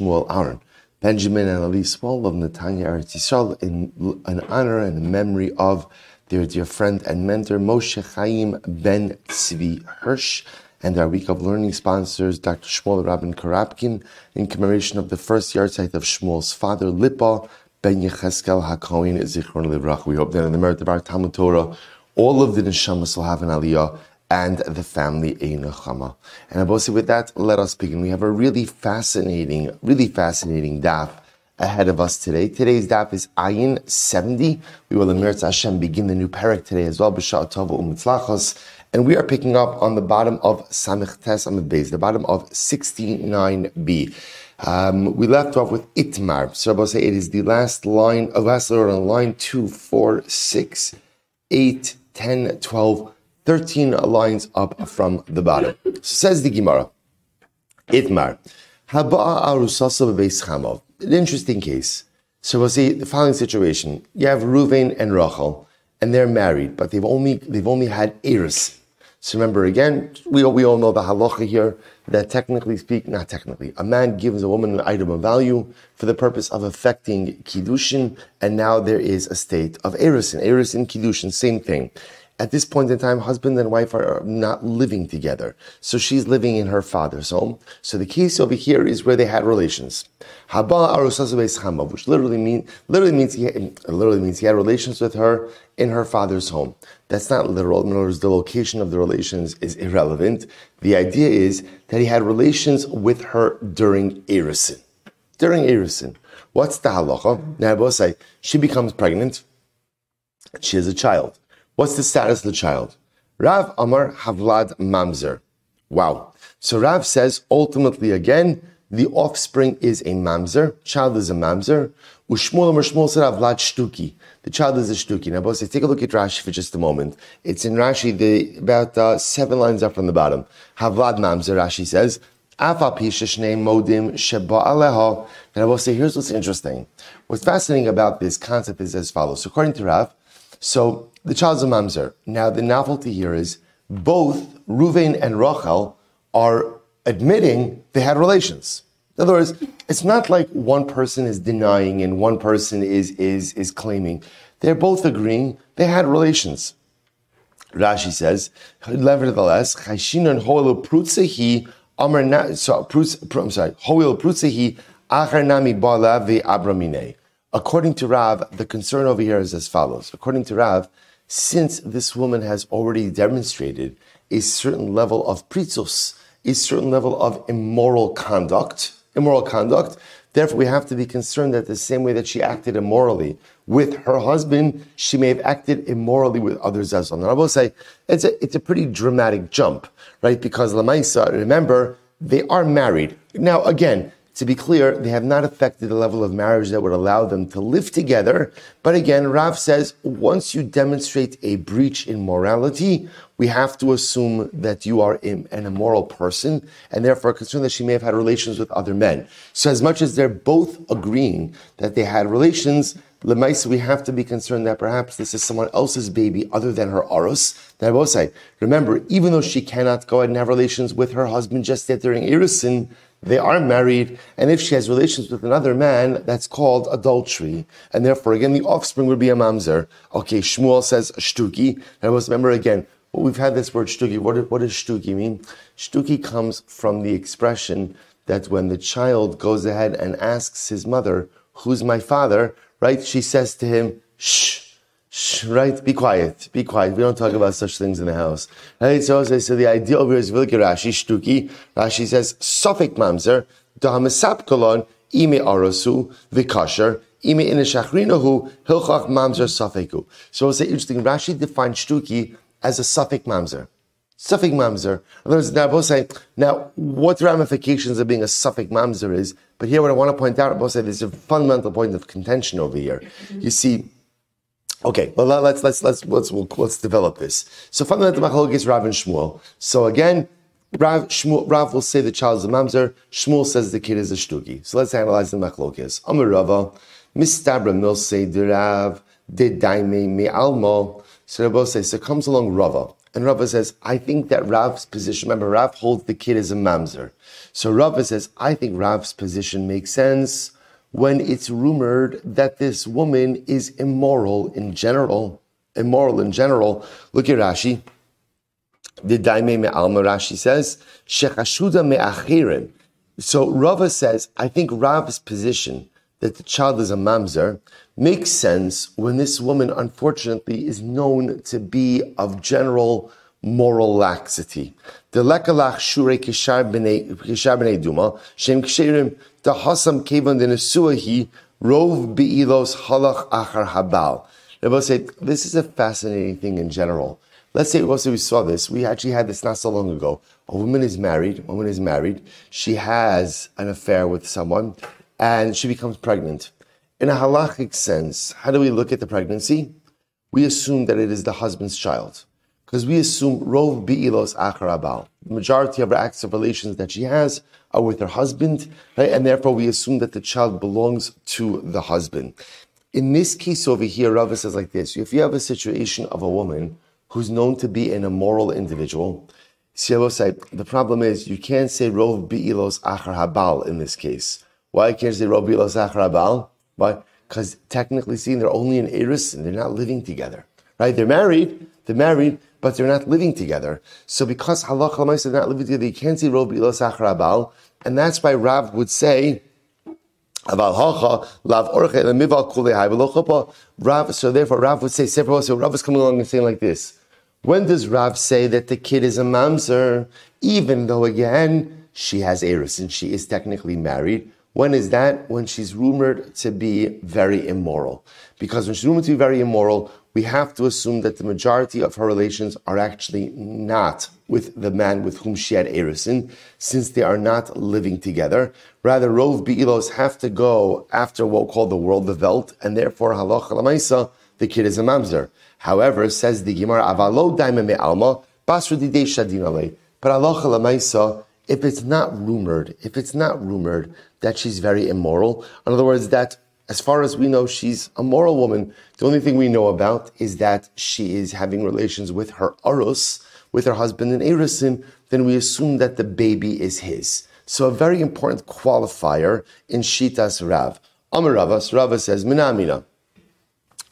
Shmuel Aaron. Benjamin and Elise Small of Netanya Eretz Yisrael in an honor and memory of their dear friend and mentor Moshe Chaim Ben Tzvi Hirsch and our week of learning sponsors Dr. Shmuel Rabin Karapkin in commemoration of the first yahrzeit of Shmuel's father Lipa Ben Yecheskel HaKohen Zichron Livrach. We hope that in the merit of our Talmud Torah, all of the neshamas will have an aliyah and the family Einachama. And Abosi, with that, let us begin. We have a really fascinating, really fascinating daf ahead of us today. Today's daf is Ayin 70. We will, Emir Hashem, begin the new parak today as well, B'Sha'at Tova U'Mitzlachos. And we are picking up on the bottom of Samich Tes the bottom of 69b. Um, we left off with Itmar. So I'll say it is the last line, uh, last letter on line 2, 4, 6, 8, 10, 12, 13 lines up from the bottom. Says the Gemara, Itmar. Haba'a arusasa chamov. An interesting case. So we'll see the following situation. You have Ruvain and Rachel, and they're married, but they've only they've only had Eris. So remember again, we, we all know the halacha here that technically speak, not technically, a man gives a woman an item of value for the purpose of affecting kiddushin, and now there is a state of erisin. Erisin, kiddushin, same thing. At this point in time, husband and wife are not living together. So she's living in her father's home. So the case over here is where they had relations. Haba which literally mean literally means he literally means he had relations with her in her father's home. That's not literal. In other words, the location of the relations is irrelevant. The idea is that he had relations with her during Erisin. During Erisin. What's the halacha? Now, say she becomes pregnant. She has a child. What's the status of the child? Rav Amar Havlad Mamzer. Wow. So Rav says ultimately again, the offspring is a mamzer, child is a mamzer. Ushmul Shmuel said. The child is a shtuki. Now, boss, take a look at Rashi for just a moment. It's in Rashi, the, about uh, seven lines up from the bottom. Havlad Mamzer, Rashi says, modim. And I will say, here's what's interesting. What's fascinating about this concept is as follows. So according to Rav, so the child's a mamzer. Now the novelty here is both Ruvain and Rachel are admitting they had relations. In other words, it's not like one person is denying and one person is, is, is claiming. They're both agreeing they had relations. Rashi says, nevertheless, Chayshinon Hoelu Prutzehi Amar so I'm sorry, Hoel Prutzehi Achar Nami Bala Abramine. According to Rav, the concern over here is as follows. According to Rav, since this woman has already demonstrated a certain level of pritzus, a certain level of immoral conduct, immoral conduct, therefore we have to be concerned that the same way that she acted immorally with her husband, she may have acted immorally with others as well. And I will say it's a, it's a pretty dramatic jump, right? Because Lamaisa, remember, they are married. Now, again, to be clear, they have not affected the level of marriage that would allow them to live together. But again, Rav says once you demonstrate a breach in morality, we have to assume that you are an immoral person and therefore concerned that she may have had relations with other men. So as much as they're both agreeing that they had relations, Lemaisa, we have to be concerned that perhaps this is someone else's baby other than her say, remember, even though she cannot go ahead and have relations with her husband just yet during Erisin, they are married, and if she has relations with another man, that's called adultery. And therefore, again, the offspring would be a mamzer. Okay, Shmuel says shtuki. And let's remember again, we've had this word shtuki. What, what does shtuki mean? Shtuki comes from the expression that when the child goes ahead and asks his mother, Who's my father? Right? She says to him, Shh Shh, right? Be quiet. Be quiet. We don't talk about such things in the house. Right? So, so the idea over here is look at Rashi, shtuki. Rashi says, Sofik mamzer, dahamasap kolon, ime arosu, vikasher, ime ineshachrinahu, hilchach mamzer sofeku. So it's interesting. Rashi defines shtuki as a safek mamzer. safek mamzer. In other words, now both say, now what ramifications of being a safek mamzer is, but here what I want to point out, both say there's a fundamental point of contention over here. You see, Okay, well let's let's let's let's let's, let's develop this. So fundamental machlok is Rav and Shmuel. So again, Rav Shmuel, Rav will say the child is a mamzer. Shmuel says the kid is a shtuki. So let's analyze the machlokes. Amar Rava, mistabra mil say Rav de daime me almo. So they both say so. Comes along Rava And Rava says, I think that Rav's position, remember, Rav holds the kid as a mamzer. So Rava says, I think Rav's position makes sense when it's rumored that this woman is immoral in general. Immoral in general. Look at Rashi. The Daime Me'alma Rashi says, Shechashuda Me'achirim. So Rava says, I think Rav's position that the child is a mamzer makes sense when this woman, unfortunately, is known to be of general moral laxity. The lekalach shure kishar b'nei duma shem ksherim the hasam kevan the nesuahi rov be'ilos halach achar habal. Rebbe said this is a fascinating thing in general. Let's say also we saw this. We actually had this not so long ago. A woman is married. A woman is married. She has an affair with someone and she becomes pregnant. In a halachic sense, how do we look at the pregnancy? We assume that it is the husband's child. Because we assume rov bi'ilos acharabal. The majority of her acts of relations that she has are with her husband, right? and therefore we assume that the child belongs to the husband. In this case over here, Rava says like this: If you have a situation of a woman who's known to be an immoral individual, the problem is you can't say rov bi'ilos achar habal in this case. Why can't you say Rabbi Elazar Why? Because technically speaking, they're only in Eris and they're not living together. Right? They're married, they're married, but they're not living together. So because halach is not living together, you can't see Rabbi Elazar and that's why Rav would say, Rav, so therefore Rav would say, so Rav is coming along and saying like this. When does Rav say that the kid is a mamzer, even though again she has eris and she is technically married? When is that? When she's rumored to be very immoral. Because when she's rumored to be very immoral, we have to assume that the majority of her relations are actually not with the man with whom she had erisin, since they are not living together. Rather, Rov Be'ilos have to go after what we call the world of Welt, and therefore, halacha lamaisa, the kid is a mamzer. However, says the Gemara, avalo daime me alma, basra didei shadinale. But halacha lamaisa, if it's not rumored, if it's not rumored that she's very immoral, in other words, that as far as we know, she's a moral woman. The only thing we know about is that she is having relations with her arus, with her husband in Erisin, then we assume that the baby is his. So a very important qualifier in Shitas Rav. Amar Ravas, Rava says, Minamina.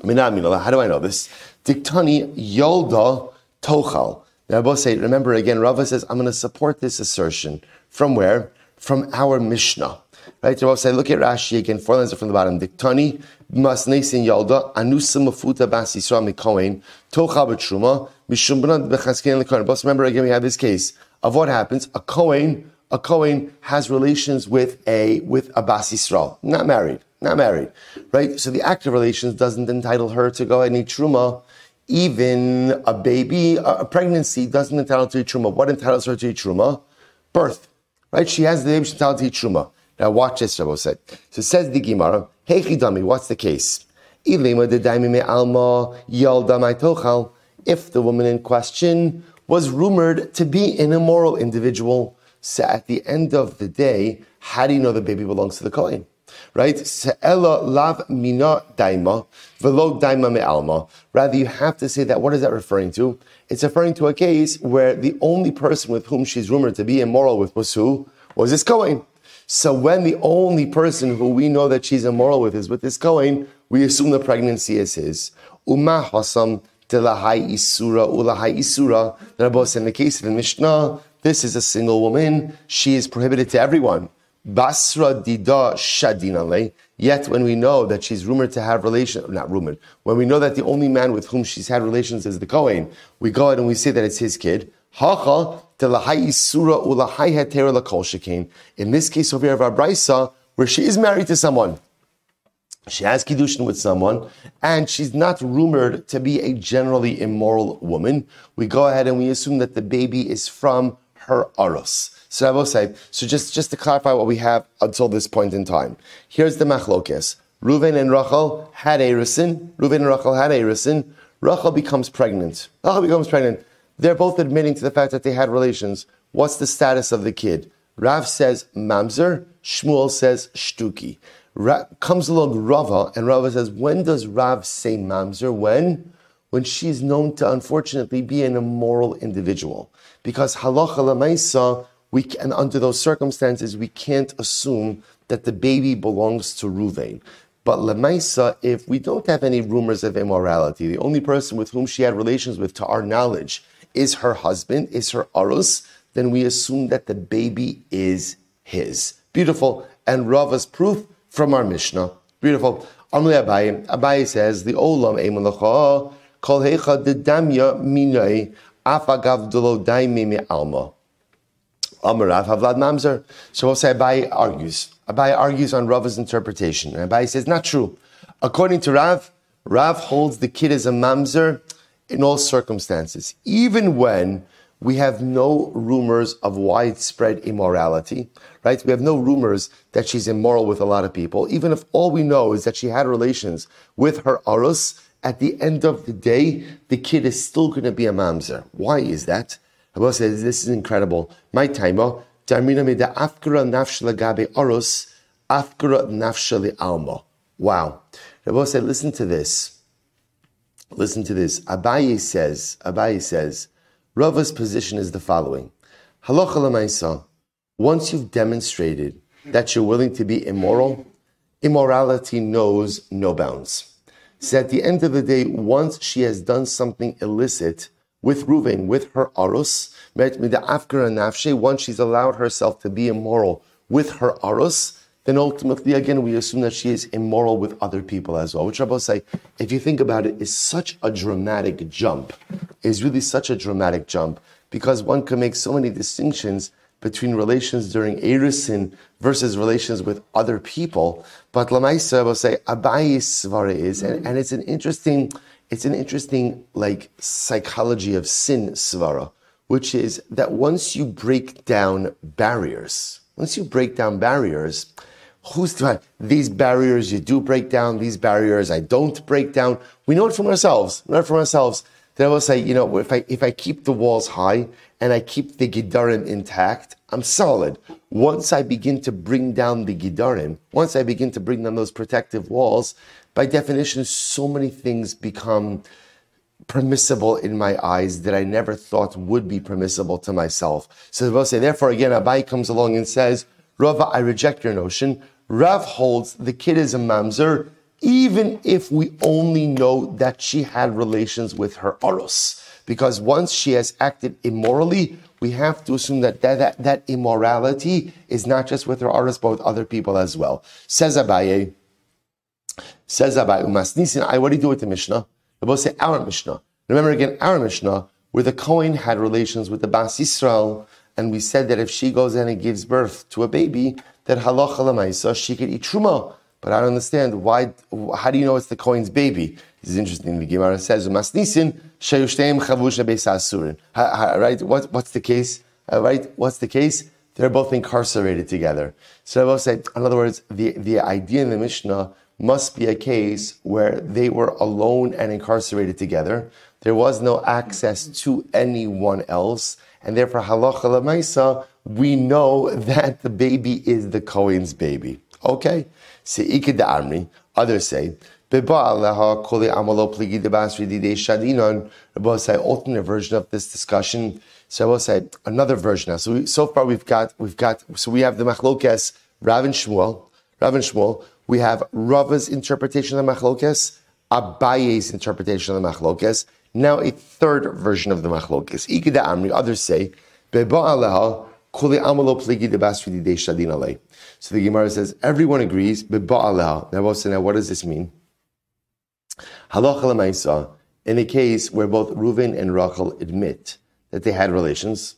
Minamina, how do I know this? Diktani Yolda Tochal. Now, both say, remember again, Rava says, I'm going to support this assertion. From where? From our Mishnah. Right? Rava say, look at Rashi again, four lines from the bottom. Diktani, Masnesin Yalda, Anusa Mafuta Bas Yisra Mikoin, Tocha B'Truma, Mishumbana B'Chaskin Lekoin. Both remember again, we have this case of what happens. A Kohen, a Kohen has relations with a, with a Bas Yisrael. Not married. Not married. Right? So the act of relations doesn't entitle her to go any Truma even a baby, a pregnancy doesn't entitle to a truma. What entitles her to truma? Birth. Right? She has the baby, she's entitled to truma. Now watch this, Rabbi said. So says the Gemara, Hey Chidami, what's the case? If the woman in question was rumored to be an immoral individual, so at the end of the day, how do you know the baby belongs to the Kohen? right? Mina daima, daima. Rather, you have to say that, what is that referring to? It's referring to a case where the only person with whom she's rumored to be immoral with was who? Was this Kohen. So when the only person who we know that she's immoral with is with this Kohen, we assume the pregnancy is his. Uma hasam delahai isura ulahai isura. In the case of the Mishnah, this is a single woman. She is prohibited to everyone. Basra dida shadinale. Yet, when we know that she's rumored to have relations, not rumored, when we know that the only man with whom she's had relations is the Kohen, we go ahead and we say that it's his kid. Hacha In this case over here of Abraisa, where she is married to someone, she has kiddushin with someone, and she's not rumored to be a generally immoral woman. We go ahead and we assume that the baby is from her aros. So I will say, so just, just to clarify what we have until this point in time. Here's the machlokes. Reuven and Rachel had Erisin. Reuven and Rachel had Erisin. Rachel becomes pregnant. Rachel becomes pregnant. They're both admitting to the fact that they had relations. What's the status of the kid? Rav says mamzer. Shmuel says shtuki. Comes along Rava, and Rava says, when does Rav say mamzer? When? when she's known to unfortunately be an immoral individual. Because halacha lamaisa, we can, under those circumstances, we can't assume that the baby belongs to Ruvain. But lemaisa, if we don't have any rumors of immorality, the only person with whom she had relations with, to our knowledge, is her husband, is her arus, then we assume that the baby is his. Beautiful. And Rava's proof from our Mishnah. Beautiful. Amli Abaye. Abaye says, the olam emalacha kol hecha dedamya minay afagav dolo daimi alma. Amarav Havlad Mamzer. So we'll say Abaye argues. Abaye argues on Rava's interpretation. And Abaye says, not true. According to Rav, Rav holds the kid as a mamzer in all circumstances, even when we have no rumors of widespread immorality, right? We have no rumors that she's immoral with a lot of people. Even if all we know is that she had relations with her arus, at the end of the day, the kid is still going to be a mamzer. Why is that? Rabbi says, this is incredible. My timer, Darmina me the afkara nafshala gabe arus, afkara nafshali alma. Wow. Rabbi said, listen to this. Listen to this. Abaye says, Abaye says, Rava's position is the following. Halacha lemaisa, once you've demonstrated that you're willing to be immoral, immorality knows no bounds. So at the end of the day, once she has done something illicit with Ruvain, with her arus, once she's allowed herself to be immoral with her arus, then ultimately, again, we assume that she is immoral with other people as well. Which Rabbi say, if you think about it, is such a dramatic jump. Is really such a dramatic jump because one can make so many distinctions between relations during Erisin versus relations with other people. But Lamaisa will say Abayis Svara is, and, and it's an interesting, it's an interesting like psychology of sin Svara, which is that once you break down barriers, once you break down barriers, who's to, these barriers you do break down, these barriers I don't break down. We know it from ourselves. We know it from ourselves. That I will say, you know, if I if I keep the walls high and I keep the gidarim intact, I'm solid. Once I begin to bring down the gidarim, once I begin to bring down those protective walls, by definition, so many things become permissible in my eyes that I never thought would be permissible to myself. So I will say, therefore, again, Abai comes along and says, Rava, I reject your notion. Rav holds the kid is a mamzer, even if we only know that she had relations with her oros. Because once she has acted immorally, we have to assume that that, that, that immorality is not just with her oros, but with other people as well. Says Abaye, says Abaye, Umasnisin, I what do with the Mishnah? We both say our Mishnah. Remember again, our Mishnah, where the Kohen had relations with the Bas Yisrael, and we said that if she goes in and gives birth to a baby, that halacha lemaisa she could eat truma. But I don't understand why. How do you know it's the Kohen's baby? This is interesting. The Gemara says, "Masnisin sheyushtem chavush asurin." Right? What, what's the case? Uh, right? What's the case? They're both incarcerated together. So I will say, in other words, the, the idea in the Mishnah must be a case where they were alone and incarcerated together. There was no access to anyone else, and therefore halacha lemaisa, we know that the baby is the Kohen's baby. Okay, se'ikid amri. Others say. Alternate version of this discussion. So I will say another version. So we, so far we've got we've got so we have the machlokes Rav and Shmuel, Rav and Shmuel. We have Rava's interpretation of the machlokes, Abaye's interpretation of the machlokes, now a third version of the machlokes. Ikida Amri, others say, so the Gemara says, everyone agrees, now, what does this mean? In a case where both Reuven and Rachel admit that they had relations,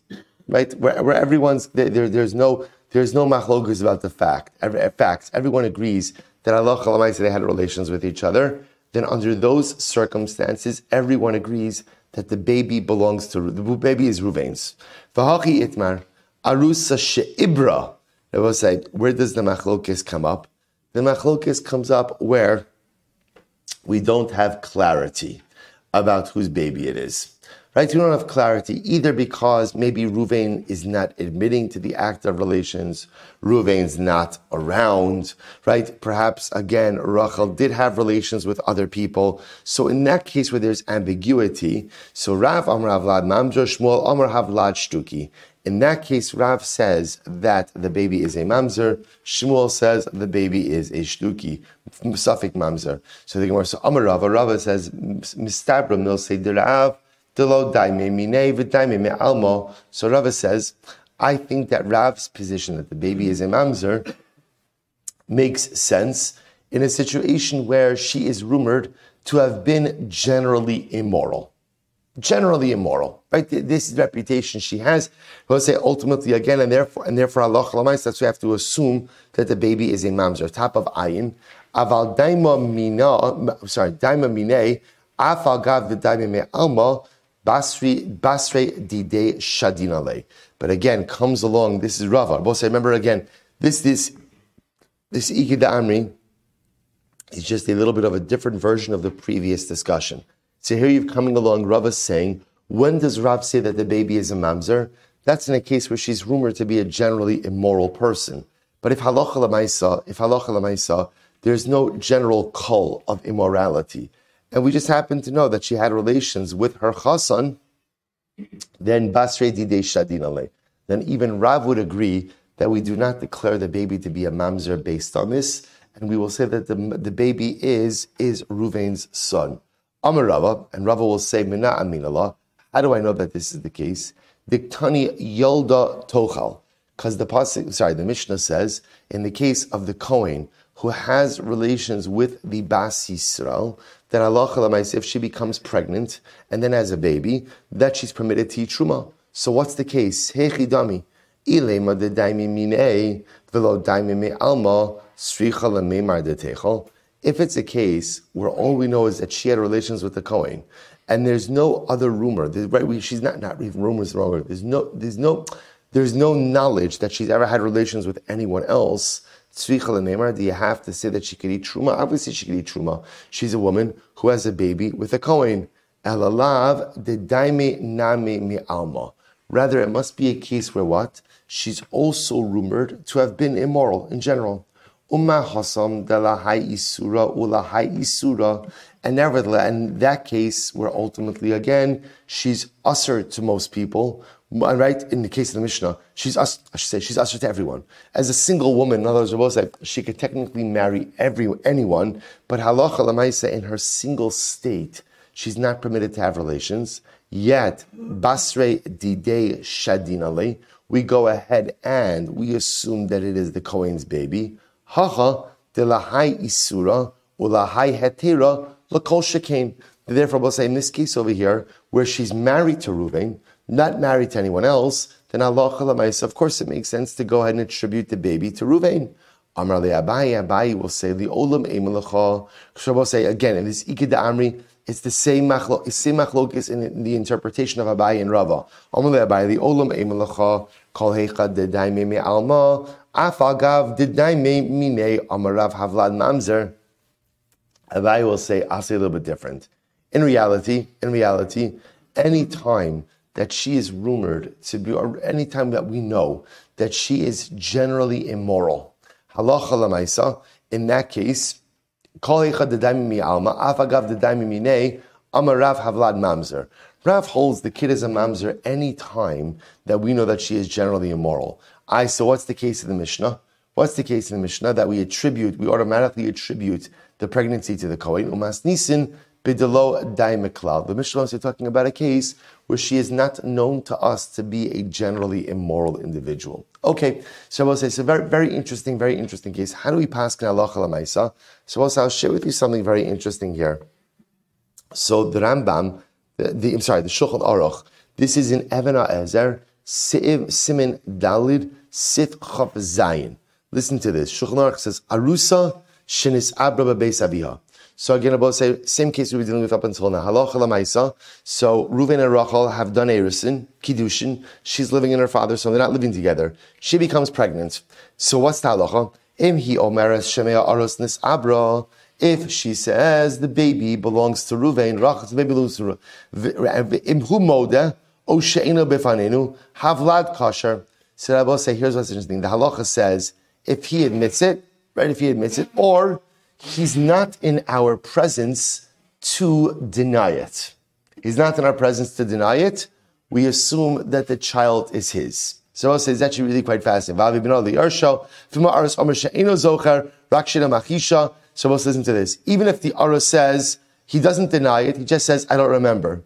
right? Where, where everyone's, there, there's no, there's no machlokas about the fact, every, uh, facts. Everyone agrees that Allah they had relations with each other then under those circumstances, everyone agrees that the baby belongs to the baby is. V'hachi itmar arusa she'ibra. It will say, where does the machlokis come up? The machlokis comes up where we don't have clarity about whose baby it is. right? We don't have clarity either because maybe Ruvain is not admitting to the act of relations, Ruvain's not around, right? Perhaps again, Rachel did have relations with other people. So in that case where there's ambiguity, so Rav Amr Avlad Mamzer, Shmuel Amr Havlad Shtuki. In that case, Rav says that the baby is a mamzer. Shmuel says the baby is a shtuki, safek mamzer. So the Gemara, so Amar Rava, Rava says, Mistabra mil say Rav, Delo daime mine v'daime me almo. So Rava says, I think that Rav's position that the baby is a mamzer makes sense in a situation where she is rumored to have been generally immoral generally immoral, right? This is the reputation she has. We'll say ultimately again, and therefore, and therefore Allah Chalamais, that's we have to assume that the baby is a mamzer, top of ayin. Aval daima mina, sorry, daima mine, afal gav v'daima me alma, basri, basre dide shadinale. But again, comes along, this is Rava. We'll say, remember again, this, this, this Ikida Amri is just a little bit of a different version of the previous discussion. So here you're coming along, Rav is saying, when does Rav say that the baby is a mamzer? That's in a case where she's rumored to be a generally immoral person. But if halacha lamaisa, if halacha lamaisa, there's no general call of immorality, and we just happen to know that she had relations with her chasan, then basre dide shadinale. Then even Rav would agree that we do not declare the baby to be a mamzer based on this, and we will say that the, the baby is is Ruvain's son. Amar Rava, and Rava will say, Mina Aminallah. How do I know that this is the case? Diktani Yolda Tochal. Because the pasuk, sorry, the Mishnah says, in the case of the Kohen who has relations with the Bas Yisrael, that Allah if she becomes pregnant and then has a baby, that she's permitted to eat truma. So what's the case? Hechidami. Ilema de daimi mine, velo daimi me alma, sricha lememar de techol. If it's a case where all we know is that she had relations with the Kohen, and there's no other rumor, right? She's not not even rumors wrong. There's no there's no there's no knowledge that she's ever had relations with anyone else. Do you have to say that she could eat truma? Obviously, she could eat truma. She's a woman who has a baby with a alma. Rather, it must be a case where what? She's also rumored to have been immoral in general. Umma hasam delahai isura ulahai isura. And nevertheless, in that case, where ultimately, again, she's usher to most people, right? In the case of the Mishnah, she's us, I should say, she's usher to everyone. As a single woman, in other words, both say, she could technically marry every, anyone, but halacha lamaisa, in her single state, she's not permitted to have relations. Yet, basre dide shadinale, we go ahead and we assume that it is the Kohen's baby. Hacha de lahai isura ulahai hetera lakol shekain. Therefore, we'll say in this case over here, where she's married to Reuven, not married to anyone else, then Allah of course it makes sense to go ahead and attribute the baby to Reuven. Amar le Abayi, Abayi will say, the olam emelacha. We'll say again, in this Ikeda Amri, it's the same machlok, same in the interpretation of Abayi and Rava. Amar le Abayi, the olam emelacha, kol heicha de daime me alma, Afagav did mine amarav havlad mamzer. Abai will say, I'll say a little bit different. In reality, in reality, any time that she is rumored to be, or any time that we know that she is generally immoral, halacha lamaisa, in that case, kol echad mi alma, afagav mine amarav havlad mamzer. Rav holds the kid is a mamzer any time that we know that she is generally immoral. I so what's the case of the Mishnah? What's the case in the Mishnah that we attribute, we automatically attribute the pregnancy to the Kohen? Umas nisin bidelo daimeklal. The Mishnah is talking about a case where she is not known to us to be a generally immoral individual. Okay, so I will say it's a very, very interesting, very interesting case. How do we pass Maisa? So I'll share with you something very interesting here. So the Rambam, the, the I'm sorry, the Shulchan Aruch. This is in Even HaEzer, Simin Dalid Sif Chav Zayin. Listen to this. Shulchan Aruch says, Arusa Shinis Abra Beis Abiha. So again, about say same case we were dealing with up until now. Halacha lamaisa. So Reuven and Rachel have done erisin, kiddushin. She's living in her father's home. They're not living together. She becomes pregnant. So what's the halacha? Im hi omeres shemea aros nis abra. If she says the baby belongs to Ruvain, Rachel, the baby belongs to Ruvain, Havlad kosher. So I will say, here's what's interesting. The halacha says, if he admits it, right, if he admits it, or he's not in our presence to deny it. He's not in our presence to deny it. We assume that the child is his. So I'll say it's actually really quite fascinating. Let's listen to this. Even if the Ara says, he doesn't deny it, he just says, I don't remember.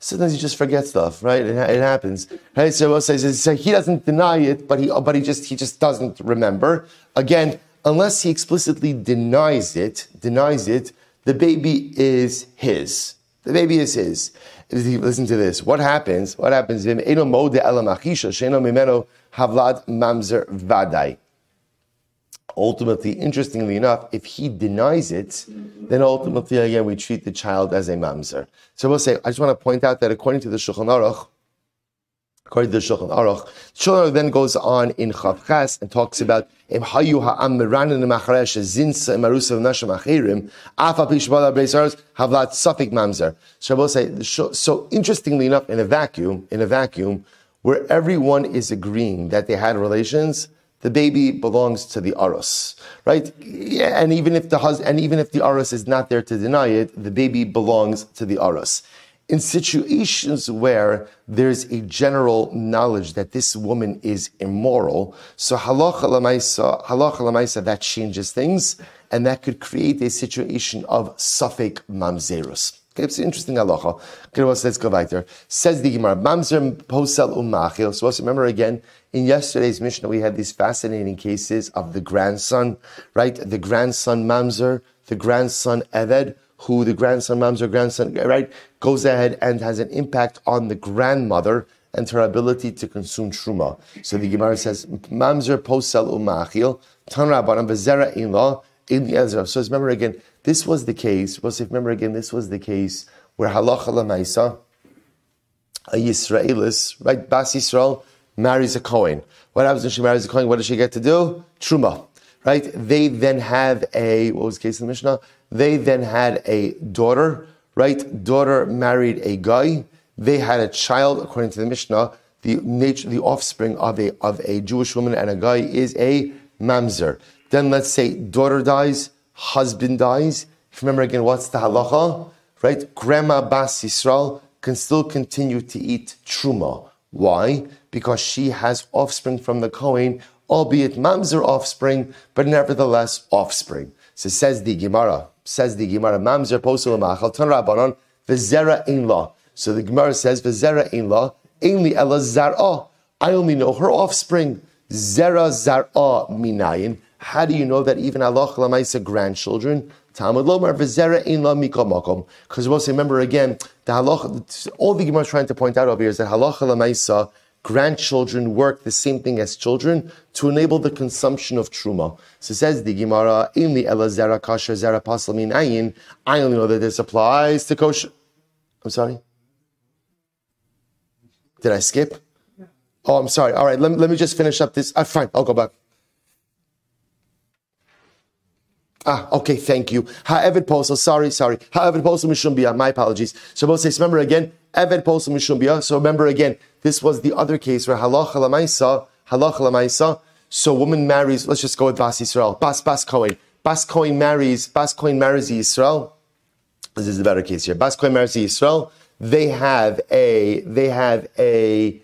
Sometimes you just forget stuff, right? It, it happens, right? So we'll say, so he doesn't deny it, but he, but he just, he just doesn't remember. Again, unless he explicitly denies it, denies it, the baby is his. The baby is his. Listen to this. What happens? What happens? Vadai ultimately, interestingly enough, if he denies it, then ultimately, again, we treat the child as a mamzer. So we'll say, I just want to point out that according to the Shulchan Aruch, according to the Shulchan Aruch, Shulchan Aruch then goes on in Chavchas and talks about havlat. So we'll say, so interestingly enough, in a vacuum, in a vacuum, where everyone is agreeing that they had relations, the baby belongs to the aros, right? Yeah, and even if the husband, and even if the aros is not there to deny it, the baby belongs to the aros. In situations where there's a general knowledge that this woman is immoral, so halacha lamaisa, halacha lamaisa, that changes things, and that could create a situation of suffik mamzerus. Okay, it's an interesting halacha. Okay, let's go back there. Says the Gemara, mamzer posel umachil. So remember again, in yesterday's Mishnah, we had these fascinating cases of the grandson, right? The grandson Mamzer, the grandson Eved, who the grandson Mamzer, grandson, right, goes ahead and has an impact on the grandmother and her ability to consume truma. So the Gemara says, Mamzer posel umachil, tan rabbanan bezera in law, in the Ezra. So remember again, this was the case, was if remember again, this was the case where halacha lamaisa, a Yisraelis, right, Bas Yisrael, marries a Kohen. What happens when she marries a Kohen? What does she get to do? Truma. Right? They then have a, what was the case in the Mishnah? They then had a daughter, right? Daughter married a guy. They had a child, according to the Mishnah. The nature, the offspring of a, of a Jewish woman and a guy is a mamzer. Then let's say daughter dies, husband dies. If remember again, what's the halacha? Right? Grandma Bas Yisrael can still continue to eat truma. Why? Because she has offspring from the Kohen, albeit mamzer offspring, but nevertheless offspring. So says the Gemara, says the Gemara, mamzer posel machal rabbanon v'zera. So the Gemara says v'zera ein la, ainli ela zar'a. I only know her offspring. Zera zar'a minayin. How do you know that even Allah lamaisa grandchildren Talmud Lomar v'zera in la makom. Because we'll say, remember again, the halacha, all the Gemara is trying to point out over here is that halacha lamaisa, grandchildren work the same thing as children to enable the consumption of truma. So says the Gemara, in the ela zera kasher zera pasal min ayin, I only know that this applies to kosher. I'm sorry? Did I skip? Oh, I'm sorry. All right, let, let me just finish up this. Uh, fine, I'll go back. Ah, okay, thank you. Ha'eved posel, sorry, sorry. Ha'eved posel mishumbia, my apologies. So both say, remember again, eved posel mishumbia. So remember again, this was the other case where halacha lamaisa, halacha lamaisa. So woman marries, let's just go with Bas Yisrael, Bas Bas Cohen. Bas Cohen marries, Bas Cohen marries Yisrael. This is the better case here. Bas Cohen marries Yisrael. They have a, they have a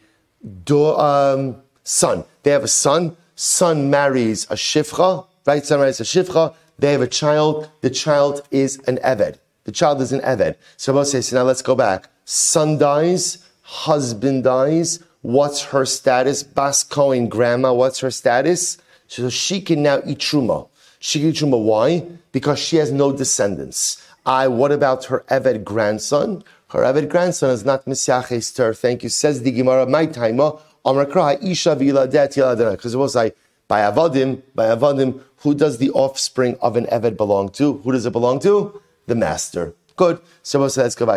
do, um, son. They have a son. Son marries a shifcha, right? Son marries a shifcha they have a child. The child is an Eved. The child is an Eved. So Rabbi says, now let's go back. Son dies, husband dies. What's her status? Bas Cohen, grandma, what's her status? So she can now eat truma. She can eat truma. Why? Because she has no descendants. I, what about her Eved grandson? Her Eved grandson is not Misyach Esther. Thank you. Says the Gemara, my timer. Amrakra Isha Viladet Yaladana. Because it was like, by Avadim, by Avadim, who does the offspring of an Eved belong to? Who does it belong to? The master. Good. So back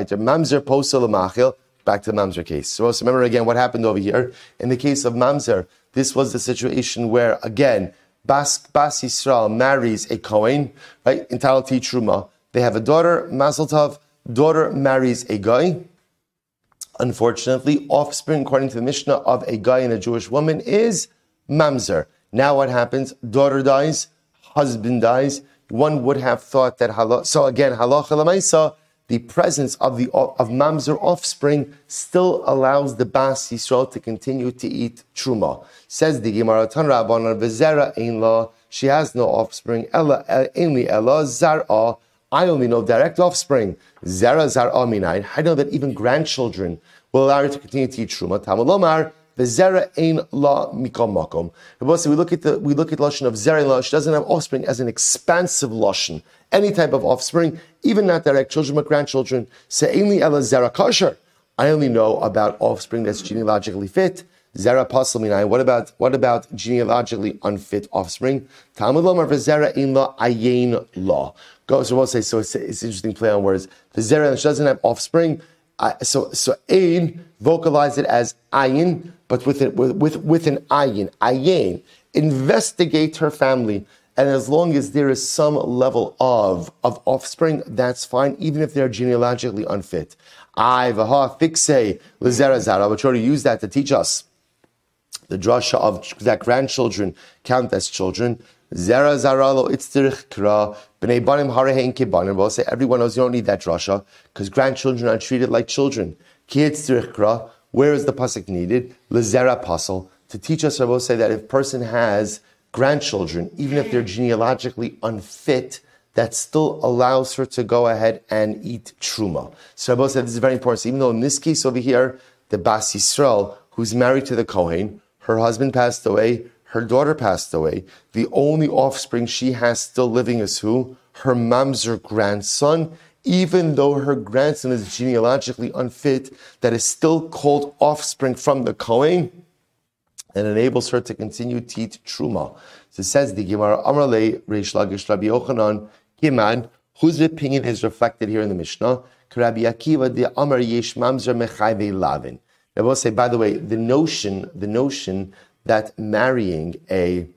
to Mamzer posel. Back to the Mamzer case. So remember again what happened over here. In the case of Mamzer, this was the situation where, again, Bas, Bas Yisrael marries a Kohen, right, entitled to Truma. They have a daughter, Mazel Tov, daughter marries a guy. Unfortunately, offspring, according to the Mishnah, of a guy and a Jewish woman is mamzer. Now what happens? Daughter dies, husband dies. One would have thought that halach. So again, halacha lemaisa, the presence of the of mamzer offspring still allows the bas Yisrael to continue to eat truma. Says the Gemara Tan Rabbanon v'zera ein la. She has no offspring. Ella only ella zar'a. I only know direct offspring. Zera zar'a minayin. I know that even grandchildren will allow her to continue to eat truma. Tamalomar the zera ain la mikam makom. We look at the we look at lashon of zera la. She doesn't have offspring as an expansive lashon. Any type of offspring, even not direct children but grandchildren. Se'ainli ela zera kasher. I only know about offspring that's genealogically fit. Zera pasal minai. What about what about genealogically unfit offspring? Talmud lomar zera in la ayin la. Go so we'll say so. It's, it's interesting play on words. The zera she doesn't have offspring. So so ain vocalize it as ayin but with, it, with, with, an ayin, ayin, investigate her family. And as long as there is some level of, of offspring, that's fine, even if they're genealogically unfit. I, vaha, fixe, lizera zara, which already use that to teach us the drasha of that grandchildren count as children. Zera zaralo itztirich kra b'nei banim harehein kibanim. We'll say everyone knows you don't need that drasha because grandchildren are treated like children. Ki itztirich kra where is the pasuk needed? Lezera apostle to teach us, Rabbi say that if a person has grandchildren, even if they're genealogically unfit, that still allows her to go ahead and eat truma. So Rabbi said this is very important. So even though in this case over here, the Bas Yisrael, who's married to the Kohen, her husband passed away, her daughter passed away. The only offspring she has still living is who? Her mamzer grandson even though her grandson is genealogically unfit, that is still called offspring from the Kohen and enables her to continue to eat truma. So it says the Gemara Amarle Reish Lakish Rabbi Yochanan Kiman, whose opinion is reflected here in the Mishnah. Rabbi Akiva the Amar Yesh Mamzer Mechayve Lavin. I will say, by the way, the notion, the notion that marrying a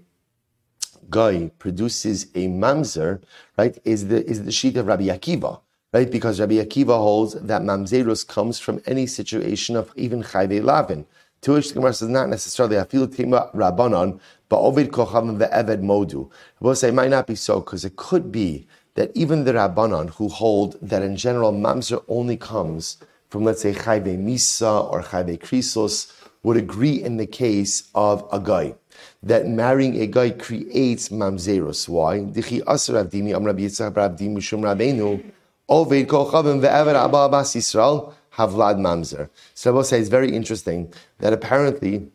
guy produces a mamzer, right, is the is the sheet of Rabbi Akiva right? Because Rabbi Akiva holds that mamzerus comes from any situation of even chayve lavin. To which the Gemara says not necessarily afil tima rabbanon, but ovid kochavim ve'eved modu. We'll say might not be so because it could be that even the rabbanon who hold that in general mamzer only comes from let's say chayve misa or chayve krisos would agree in the case of a guy that marrying a guy creates mamzerus. Why? Ovid Kochavim Ve'ever Abba Abbas Yisrael Havlad Mamzer. So I will say it's very interesting that apparently,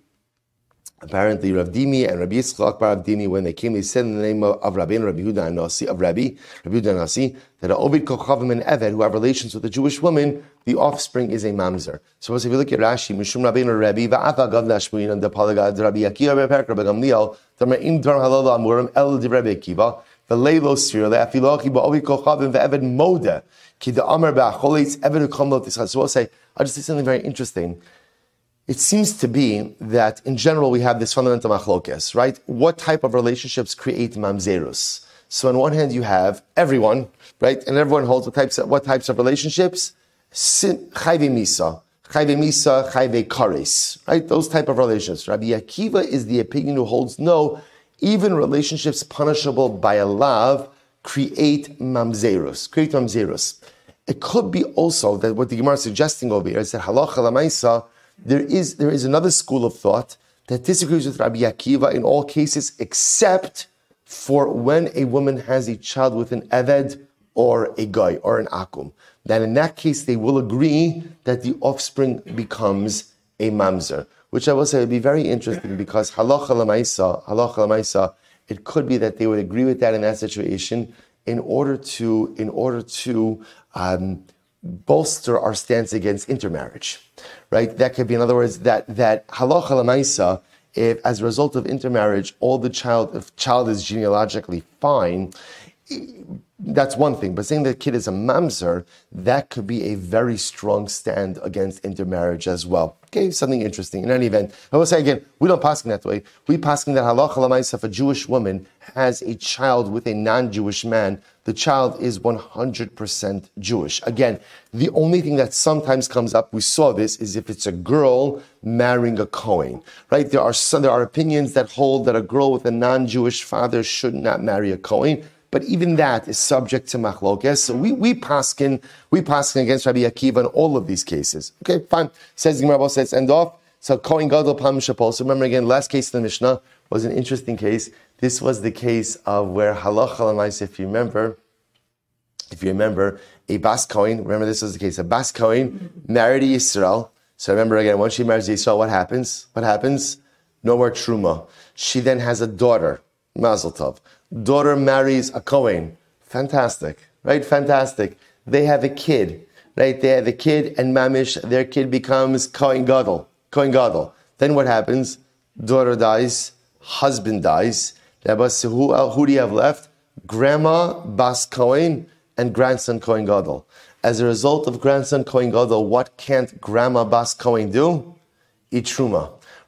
apparently Rav Dimi and Rabbi Yitzchak Bar Dimi, when they came, they said in the name of, Rabbi and Rabbi Huda Nasi, of Rabbi, Rabbi Huda Nasi, that Ovid Kochavim and Eved, who have relations with a Jewish woman, the offspring is a mamzer. So if you look at Rashi, Mishum Rabbi and Rabbi, Va'ata Gav Nashmuin, and the Palagad, Rabbi Akiva, Rabbi Perk, Rabbi Gamliel, Tamar Dvar Halal Amurim, El Rabbi Akiva, Moda the amar. So we'll say, I'll just say something very interesting. It seems to be that in general we have this fundamental machlokes, right? What type of relationships create mamzerus? So on one hand you have everyone, right? And everyone holds what types of, what types of relationships? Chayve misa, chayve misa, chayve kares, right? Those type of relationships. Rabbi Akiva is the opinion who holds no, even relationships punishable by a lav create mamzerus, create mamzerus. It could be also that what the Gemara is suggesting over here is that halacha lamaisa, there is, there is another school of thought that disagrees with Rabbi Akiva in all cases except for when a woman has a child with an eved or a guy or an akum. Then in that case, they will agree that the offspring becomes a mamzer which I will say would be very interesting because halacha lemaisa, halacha it could be that they would agree with that in that situation in order to, in order to um, bolster our stance against intermarriage, right? That could be, in other words, that that halacha lemaisa, if as a result of intermarriage, all the child, if child is genealogically fine, that's one thing. But saying the kid is a mamzer, that could be a very strong stand against intermarriage as well. Okay, something interesting. In any event, I will say again, we don't pass that way. We pass that halacha if a Jewish woman has a child with a non-Jewish man, the child is 100% Jewish. Again, the only thing that sometimes comes up, we saw this, is if it's a girl marrying a Kohen, right? There are some, there are opinions that hold that a girl with a non-Jewish father should not marry a Kohen. But even that is subject to machlokes. So we, we paskin, we paskin against Rabbi Akiva in all of these cases. Okay, fine. Says Gemara, says end off. So Kohen Gadol Pam Shapol. So remember again, last case in the Mishnah was an interesting case. This was the case of where halacha if you remember, if you remember, a Bas Kohen, remember this was the case, a Bas Kohen married a Yisrael. So remember again, once she marries Yisrael, what happens? What happens? No more Truma. She then has a daughter, Mazel Tov daughter marries a Kohen. Fantastic, right? Fantastic. They have a kid, right? They have a kid, and Mamish, their kid becomes Kohen Gadol. Kohen Gadol. Then what happens? Daughter dies, husband dies. Who, uh, who do you have left? Grandma Bas Kohen and grandson Kohen Gadol. As a result of grandson Kohen Gadol, what can't Grandma Bas Kohen do? Eat.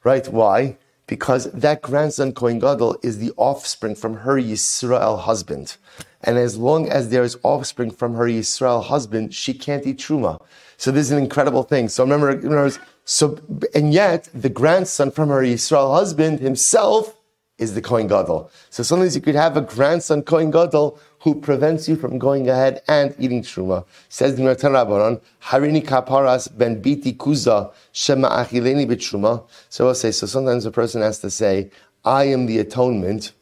Right? Why? Because that grandson Kohen Gadol is the offspring from her Yisrael husband. And as long as there is offspring from her Yisrael husband, she can't eat truma. So this is an incredible thing. So remember, remember so and yet the grandson from her Yisrael husband himself is the Kohen Gadol. So sometimes you could have a grandson Kohen Gadol who prevents you from going ahead and eating truma. Says the Natan Rabbanon, Harini kaparas ben biti kuza shema achileni b'truma. So I'll say, so sometimes a person has to say, I am the atonement.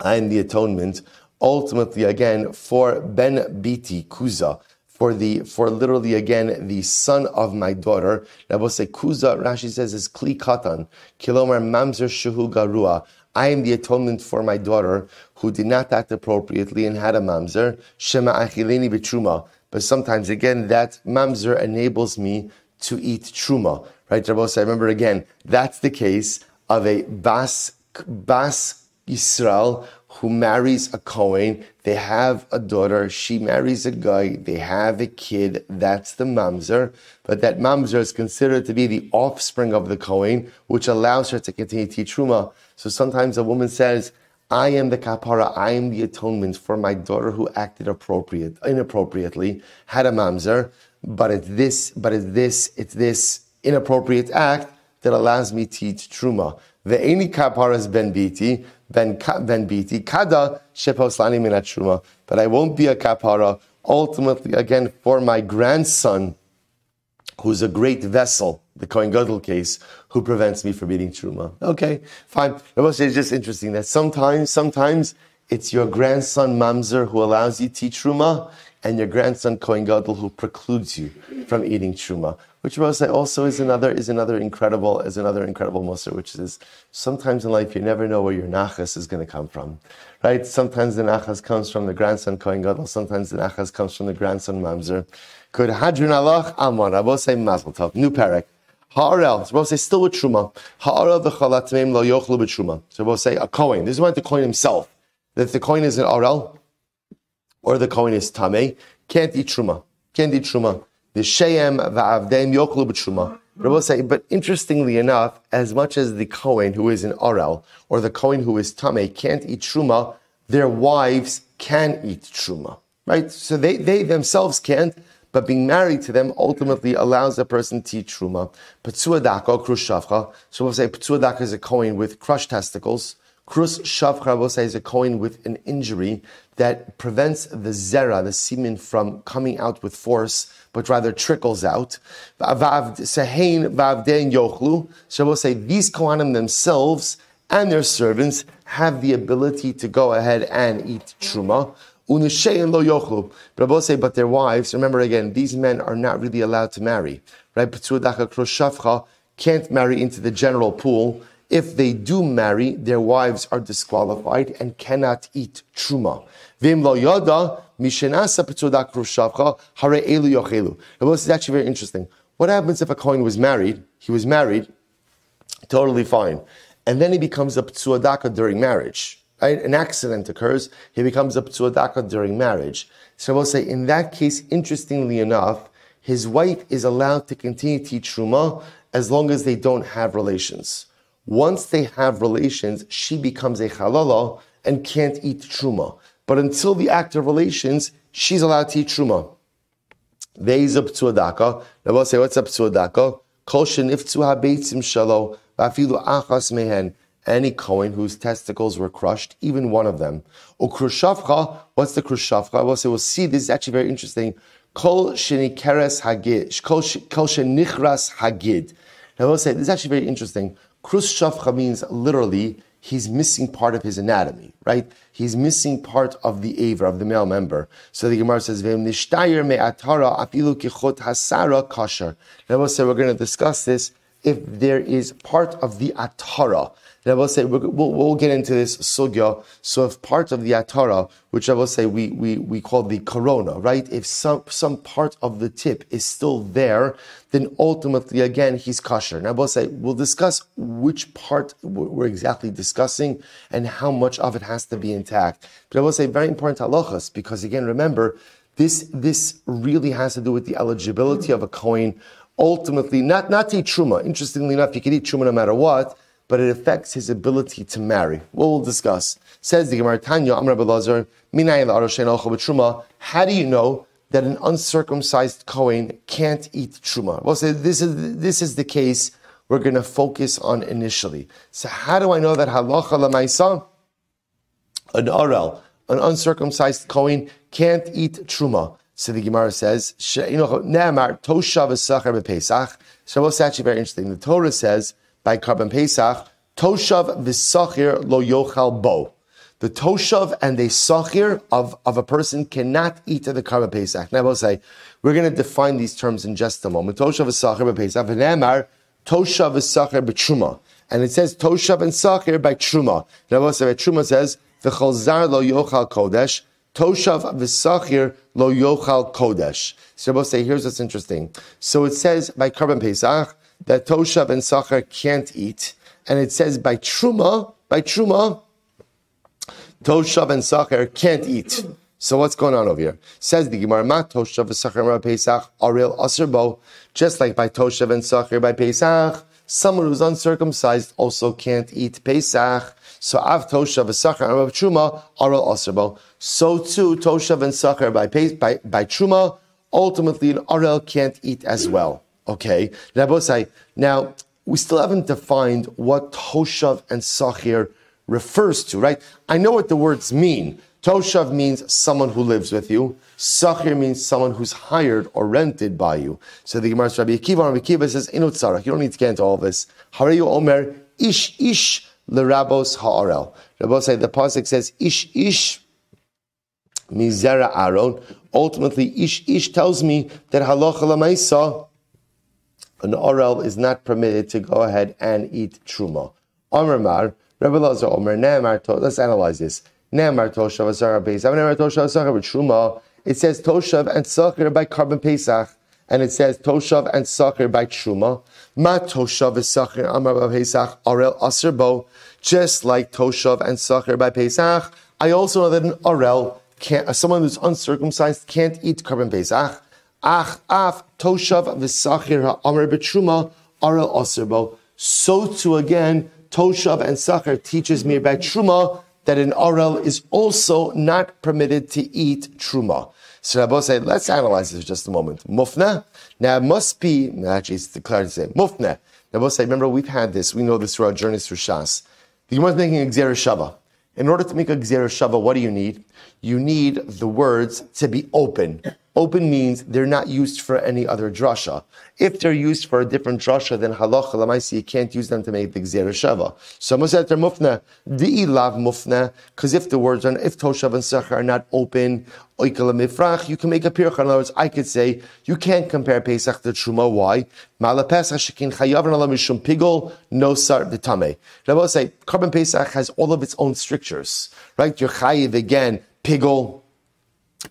I am the atonement. Ultimately, again, for ben biti kuza for the for literally again the son of my daughter. Rabbi say kuza. Rashi says is kli katan kilomar mamzer shehu garua. I am the atonement for my daughter who did not act appropriately and had a mamzer. Shema achileni b'truma. But sometimes again that mamzer enables me to eat truma. Right, Rabbi I remember again that's the case of a bas bas Israel who marries a Kohen, they have a daughter, she marries a guy, they have a kid, that's the mamzer. But that mamzer is considered to be the offspring of the Kohen, which allows her to continue to teach Truma. So sometimes a woman says, I am the kapara, I am the atonement for my daughter who acted appropriate, inappropriately, had a mamzer, but it's this, but it's this, it's this inappropriate act that allows me to teach truma. The any kaparas ben biti, ben, ben biti, kada sheposlani minat truma. But I won't be a kapara ultimately again for my grandson, who's a great vessel, the Kohen Gadol case, who prevents me from eating truma. Okay, fine. It's just interesting that sometimes, sometimes it's your grandson mamzer who allows you to eat truma, and your grandson Kohen Gadol who precludes you from eating truma which Rose also is another is another incredible is another incredible mussar, which is sometimes in life you never know where your nachas is going to come from, right? Sometimes the nachas comes from the grandson Kohen Gadol, sometimes the nachas comes from the grandson Mamzer. Could Hadrin Allah Amon I will say Mazel Tov new parak. Ha'arel, so we'll say still with truma. Ha'arel v'chalatmeim lo yochlu b'truma. So we'll say a Kohen. This is what the Kohen himself. That the Kohen is an Arel, or the Kohen is Tameh, can't eat truma. Can't eat truma the Sheyem va'avdem yoklu b'tshuma. Rabbi say, but interestingly enough, as much as the Kohen who is an Arel or the Kohen who is Tame can't eat truma, their wives can eat truma, right? So they, they themselves can't, but being married to them ultimately allows a person to eat truma. Petzuadaka, krushavcha. So we'll say petzuadaka is a Kohen with crushed testicles. Krus shavcha, we'll say, is a Kohen with an injury that prevents the zera, the semen, from coming out with force but rather trickles out. So we'll say these Kohanim themselves and their servants have the ability to go ahead and eat truma. But I will say, but their wives, remember again, these men are not really allowed to marry. Right? Can't marry into the general pool. If they do marry, their wives are disqualified and cannot eat truma. Vim lo yada mishenasa petzudak hare elu yochelu. Now, this is actually very interesting. What happens if a Kohen was married? He was married, totally fine, and then he becomes a ptzuadaka during marriage. Right? An accident occurs, he becomes a psuadaka during marriage. So we'll say, in that case, interestingly enough, his wife is allowed to continue to eat truma as long as they don't have relations. Once they have relations, she becomes a halala and can't eat truma. But until the act of relations, she's allowed to eat truma. Ve'ez up psuadaka. Now we'll say, what's up psuadaka? Kol sheniftu ha-beitzim shalo, va'afilu achas mehen any Kohen whose testicles were crushed, even one of them. Ukrushavcha, what's the krushavcha? We'll say, we'll see, this is actually very interesting. Kol shenikeres hagid, kol shenichras hagid. Now we'll say, this is actually very interesting. Krushavcha means literally, he's missing part of his anatomy, right? He's missing part of the aver, of the male member. So the Gemara says, V'im nishtayer me'atara afilu kichot hasara kasher. Now we'll say, we're going to discuss this if there is part of the atara. I will say, we'll, we'll, get into this sugya. So if part of the atara, which I will say we, we, we call the corona, right? If some, some part of the tip is still there, then ultimately, again, he's kosher. And I will say, we'll discuss which part we're exactly discussing and how much of it has to be intact. But I will say, very important halachas, because again, remember, this, this really has to do with the eligibility of a Kohen. Ultimately, not, not to eat truma. Interestingly enough, you can eat truma no matter what, but it affects his ability to marry. We'll discuss. Says the Gemara Tanya, Amr Belazar, How do you know that an uncircumcised Kohen can't eat truma? Well, so this is this is the case we're going to focus on initially. So how do I know that halacha lamaisa, an arel, an uncircumcised Kohen can't eat truma? So the Gemara says, "Ne'amar toshav esacher bepesach." So what's actually very interesting. The Torah says by Karban Pesach, Toshav v'sachir lo yochal bo. The toshav and the sachir of, of a person cannot eat at the Karban Pesach. Now, I will say, we're going to define these terms in just a moment. Toshav v'sachir b'Pesach, v'nemar, toshav v'sachir b'truma. And it says toshav and sachir by truma. Now, I will say, truma says, v'chol zar lo yochal kodesh, Toshav v'sachir lo yochal kodesh. So we'll say, here's what's interesting. So it says by Karban Pesach, that Toshav and Sachar can't eat. And it says by Truma, by Truma, Toshav and Sachar can't eat. So what's going on over here? Says the Gemara, Ma Toshav and Sachar Pesach, Aril Aserbo, just like by Toshav and Sachar by Pesach, someone who's uncircumcised also can't eat Pesach. So Av Toshav and Sachar and Rav Truma, Aril Aserbo. So too, Toshav and Sachar by, by, by Truma, ultimately an Arel can't eat as well. Okay. Now we still haven't defined what toshav and sachir refers to, right? I know what the words mean. Toshav means someone who lives with you. Sachir means someone who's hired or rented by you. So the Gemara Rabbi Akiva, Rabbi Akiva says, Inut tzarach. You don't need to get into all this. Harayu Omer, ish ish lerabos ha'arel. Rabbi said the pasuk says, ish ish mizera aron. Ultimately, ish ish tells me that halacha lamaisa an orel is not permitted to go ahead and eat truma. Omer Rebbe Lazar Omer, Ne'emar let's analyze this. Ne'emar Toshav Asara Pesach, Ne'emar Toshav Asara Truma, it says Toshav and Sachir by Karban Pesach, and it says Toshav and Sachir by Truma. Ma Toshav is Sachir Amar by Pesach, Arel Aserbo, just like Toshav and Sachir by Pesach. I also know that an Arel, can't, uh, someone who's uncircumcised, can't eat Karban Pesach. Ach af toshav v'sachir ha'amr b'truma arel aserbo. So too again, toshav and sachir teaches me about truma that an arel is also not permitted to eat truma. So Rabbi say, let's analyze this for just a moment. Mufna. Now it must be, actually it's declared to say, mufna. Rabbi say, remember we've had this, we know this through our journeys through Shas. The Gemara is making a Gzera Shava. In order to make a Gzera Shava, what do you need? You need the words to be open. Open means they're not used for any other drasha. If they're used for a different drasha, then halacha lamaisi, you can't use them to make the gzera shava. Someone said they're mufna, di lav mufna, because if the words are, if toshav and sachar are not open, oikala mifrach, you can make a pircha. In other words, I could say, you can't compare Pesach to Truma. Why? Mala Pesach shekin chayav and mishum pigol, no sar v'tameh. Rabbi say, Karban Pesach has all of its own strictures, right? You're chayiv again, pigol,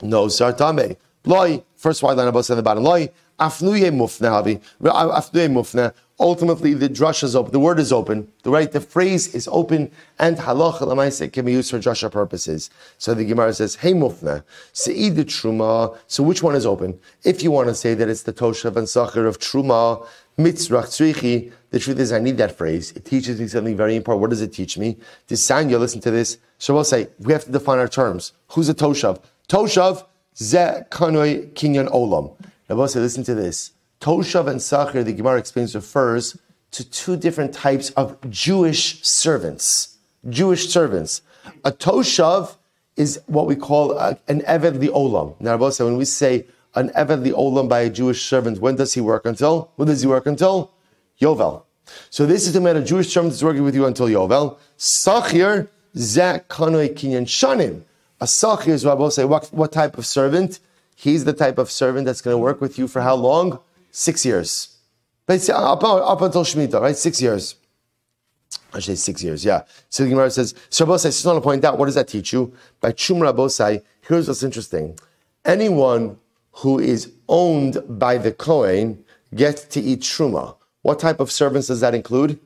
no sar tameh. Loi, first white line above the bottom. Loi, Afnuye mufna, afnuye mufna. Ultimately, the drush is open. The word is open. The right, the phrase is open, and halacha lamaisa can be used for drasha purposes. So the Gemara says, "Hey mufna, seid the truma." So which one is open? If you want to say that it's the toshav and sacher of truma, mitzrach tzrichi. The truth is, I need that phrase. It teaches me something very important. What does it teach me? Tisanya, listen to this. So we'll say we have to define our terms. Who's a toshav? Toshav ze kanoi kinyan olam. We'll listen to this. Toshav and Sachir, the Gemara explains, refers to two different types of Jewish servants. Jewish servants. A Toshav is what we call a, an Eved Olam. Now, when we say an Eved Olam by a Jewish servant, when does he work until? When does he work until? Yovel. So this is the man, a Jewish servant is working with you until Yovel. Sachir, Zek Kanoi Kinyan Shanim. A Sachir is what say, what, what type of servant? He's the type of servant that's going to work with you for how long? Six years. But Up, up until Shemitah, right? Six years. I say six years, yeah. So the Gemara says, so Rabosai, just want to point out, what does that teach you? By Chum Rabosai, here's what's interesting. Anyone who is owned by the Kohen gets to eat Truma. What type of servants does that include?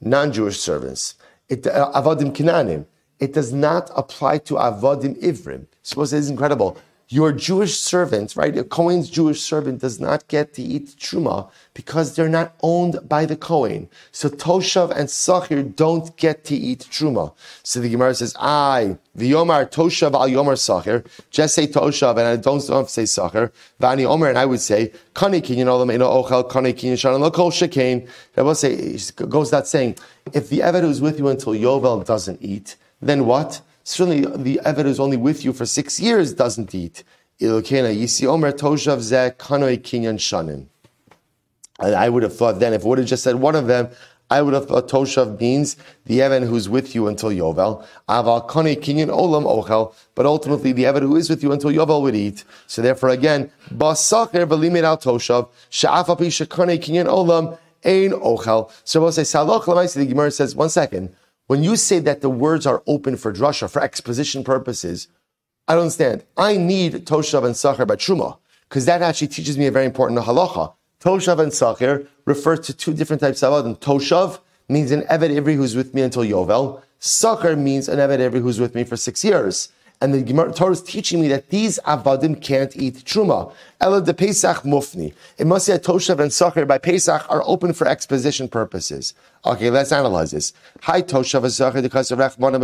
Non-Jewish servants. It, uh, avodim Kinanim. It does not apply to avodim Ivrim. Suppose it is incredible your Jewish servant, right? A Kohen's Jewish servant does not get to eat truma because they're not owned by the Kohen. So Toshav and Sachir don't get to eat truma. So the Gemara says, "I the Yomar Toshav al Yomar Sachir." Just say Toshav, and I don't, don't say Sachir. Vani Omer, and I would say Kani Kinyan Olam Eno Ochel Kani Kinyan Shan Lokol Shekain. I will say goes that saying, if the Eved who's with you until Yovel doesn't eat, then what? Certainly, the Eved who's only with you for six years doesn't eat. Shanim. I would have thought then, if it would have just said one of them, I would have thought Toshav means the Evan who's with you until Yovel. Kinyan Olam Ochel. But ultimately, the Evan who is with you until Yovel would eat. So therefore, again, Basacher Velimit Al Toshav, Sha'afapi Kinyan Olam, Ein Ochel. So we'll say, the Gemara says, one second. When you say that the words are open for drasha, for exposition purposes, I don't understand. I need Toshav and Sachar by Truma, because that actually teaches me a very important halacha. Toshav and Sachar refer to two different types of Adam. Toshav means an Eved Ivri who's with me until Yovel. Sachar means an Eved Ivri who's with me for six years. And the Gemara Torah is teaching me that these avadim can't eat truma. Ela de Pesach mufni. It must say Toshav and Sachar by Pesach are open for exposition purposes. Okay, let's analyze this. Hi Toshav and Sachar because of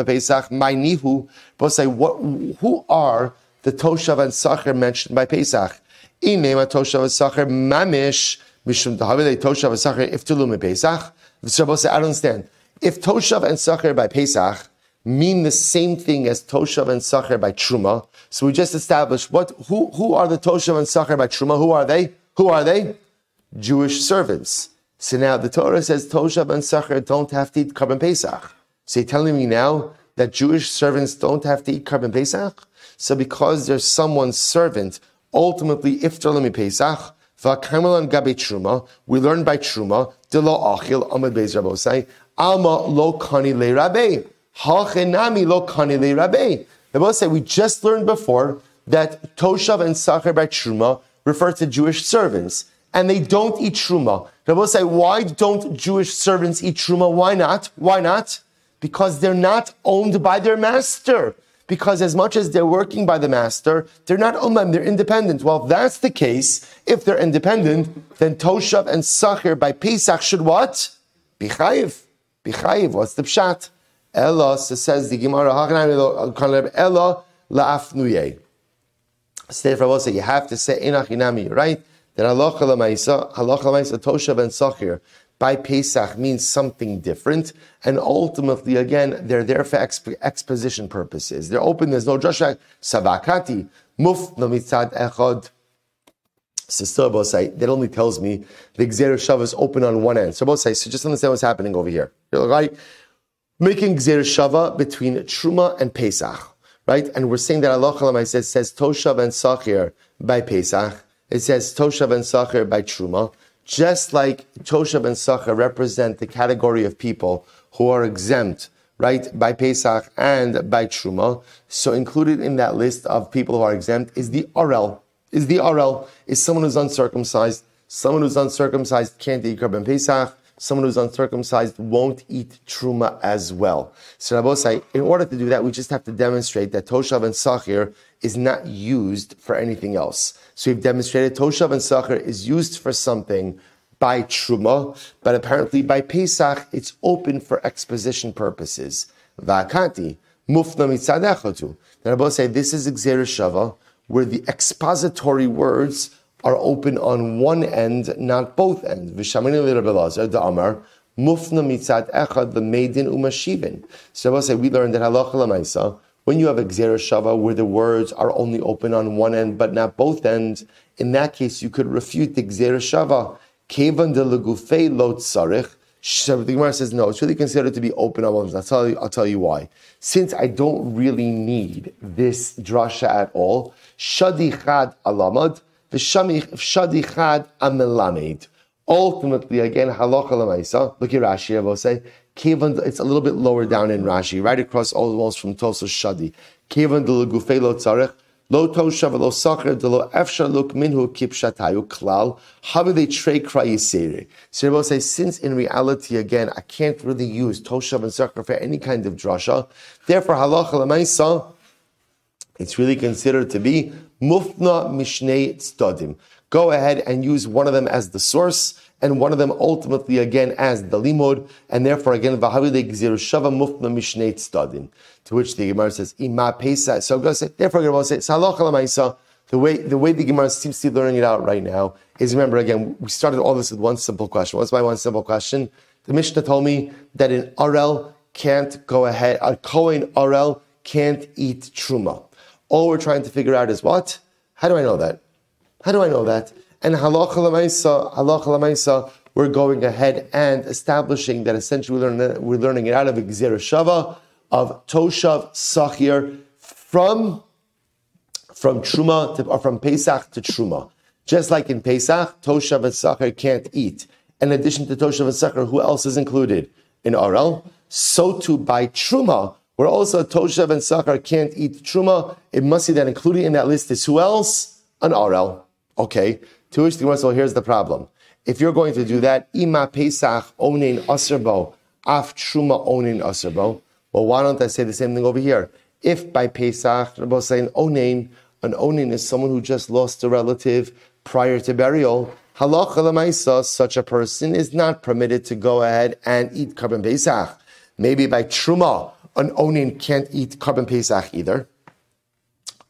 Pesach. My nihu. Both say what? Who are the Toshav and Sachar mentioned by Pesach? Inema Toshav and Sachar mamish mishum dahavile Toshav and Sachar iftulu Pesach. So I don't understand. If Toshav and Sachar by Pesach mean the same thing as Toshav and Sacher by Truma. So we just established what who, who are the Toshav and Sacher by Truma? Who are they? Who are they? Jewish servants. So now the Torah says Toshav and Sacher don't have to eat Karban Pesach. So you're telling me now that Jewish servants don't have to eat Karban Pesach? So because there's someone's servant, ultimately Iftar Lemi Pesach, V'akamelan gabe truma. We learn by truma. Dilo achil amad beis rabosai. Alma lo kani le rabbe. Hachenami lo kanile rabbe. They both say we just learned before that Toshav and Sachar by Truma refer to Jewish servants, and they don't eat Truma. They both say, why don't Jewish servants eat Truma? Why not? Why not? Because they're not owned by their master. Because as much as they're working by the master, they're not umam, they're independent. Well, if that's the case, if they're independent, then Toshav and Sachar by Pesach should what? Be chayiv. Be chayiv. What's the pshat? Ella, says the Gemara, Ella la'afnuye. State for say you have to say inachinami, right? That halacha la'maisa, halacha la'maisa toshav and sachir by Pesach means something different, and ultimately, again, they're there for exp- exposition purposes. They're open. There's no drasha savakati muf mitzad echad. Bosai, that only tells me the Gzer Shav is open on one end. So Bosai, so just understand what's happening over here. You're right? Making Gzer Shava between Truma and Pesach, right? And we're saying that Allah says, says Toshav and Sachir by Pesach. It says Toshav and Sachir by Truma. Just like Toshav and Sachir represent the category of people who are exempt, right, by Pesach and by Truma. So included in that list of people who are exempt is the Orel, is the RL, is someone who's uncircumcised. Someone who's uncircumcised can't eat Karban Pesach. Someone who's uncircumcised won't eat Truma as well. So Rabosai, in order to do that, we just have to demonstrate that Toshav and Sachir is not used for anything else. So we've demonstrated Toshav and Sachir is used for something by Truma, but apparently by Pesach, it's open for exposition purposes. Vakanti, mufna mitzadechotu. The Rabbi say this is Xer where the expository words are open on one end, not both ends. The Amar, mufna mitzad echad maiden umashivin. So Rabbi say we learned that halacha lamaisa, when you have a Gzer Shava where the words are only open on one end but not both ends, in that case you could refute the Gzer Shava. Kevan de legufei lo the Gemara says no. It's really considered to be open I'll tell you. I'll tell you why. Since I don't really need this drasha at all, shadi chad alamad, Ultimately, again, halacha lemaisa. Look at Rashi. I will say. It's a little bit lower down in Rashi, right across all the walls from Tosa Shadi. Kevan de legufei lo tzarich. Lo toshav lo sacher de lo efsha luk minhu kipshatayu klal. How do they trey krayisere? So Rebbe say, since in reality, again, I can't really use toshav and sacher for any kind of drasha. Therefore, halacha lemaisa, it's really considered to be mufna mishnei tzadim. Go ahead and use one of them as the source and one of them ultimately again as the limud, and therefore again v'havile gziru shava mufna mishnei tzadim. To which the Gemara says, Ima Pesa. So go say, therefore, Gemara say, Salach Lamaisa. The way, the way the Gemara seems to be learning it out right now is remember again, we started all this with one simple question. What's my one simple question? The Mishnah told me that an Arel can't go ahead, a Kohen Arel can't eat Truma. All we're trying to figure out is what? How do I know that? How do I know that? And halacha lamaisa, halacha lamaisa, we're going ahead and establishing that essentially we're learning, we're learning it out of Shava, of Toshav Sachir from, from Truma to, or from Pesach to Truma. Just like in Pesach, Toshav and Sachir can't eat. In addition to Toshav and Sachir, who else is included in Arel? So too by Truma, where also Toshav and Sachar can't eat Truma, it must be that included in that list is who else? An Arel. Okay. To which the Gemara here's the problem. If you're going to do that, Ima Pesach onin Aserbo, Af Truma onin Aserbo, well, why don't I say the same thing over here? If by Pesach, Rabbi saying onain, an onain is someone who just lost a relative prior to burial, halacha lemaisa, such a person is not permitted to go ahead and eat Karban Pesach. Maybe by truma, an onin can't eat Karban Pesach either.